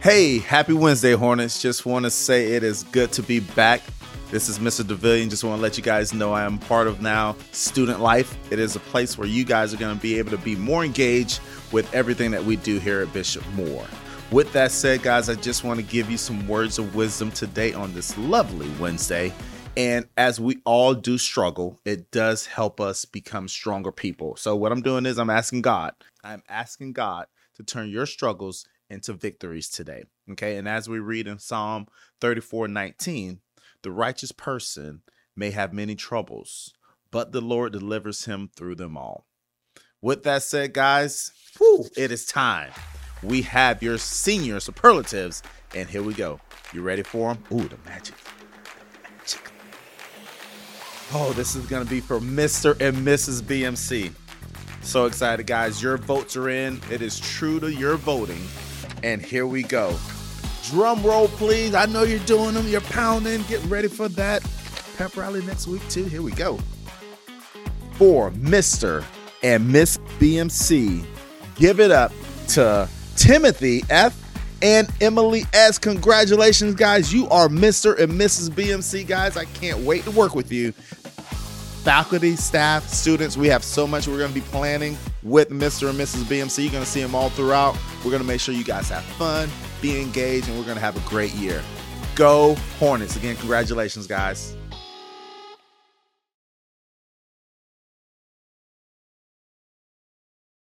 Hey, happy Wednesday, Hornets. Just want to say it is good to be back. This is Mr. Devilien. Just want to let you guys know I am part of now Student Life. It is a place where you guys are going to be able to be more engaged with everything that we do here at Bishop Moore. With that said, guys, I just want to give you some words of wisdom today on this lovely Wednesday. And as we all do struggle, it does help us become stronger people. So, what I'm doing is I'm asking God, I'm asking God to turn your struggles into victories today. Okay. And as we read in Psalm 34 19, the righteous person may have many troubles, but the Lord delivers him through them all. With that said, guys, whew, it is time. We have your senior superlatives, and here we go. You ready for them? Ooh, the magic. The magic. Oh, this is going to be for Mr. and Mrs. BMC. So excited, guys. Your votes are in. It is true to your voting. And here we go. Drum roll, please. I know you're doing them. You're pounding. Get ready for that pep rally next week, too. Here we go. For Mr. and Miss BMC, give it up to Timothy F. and Emily S. Congratulations, guys. You are Mr. and Mrs. BMC, guys. I can't wait to work with you faculty, staff, students. We have so much we're going to be planning with Mr. and Mrs. BMC. You're going to see them all throughout. We're going to make sure you guys have fun, be engaged, and we're going to have a great year. Go Hornets. Again, congratulations, guys.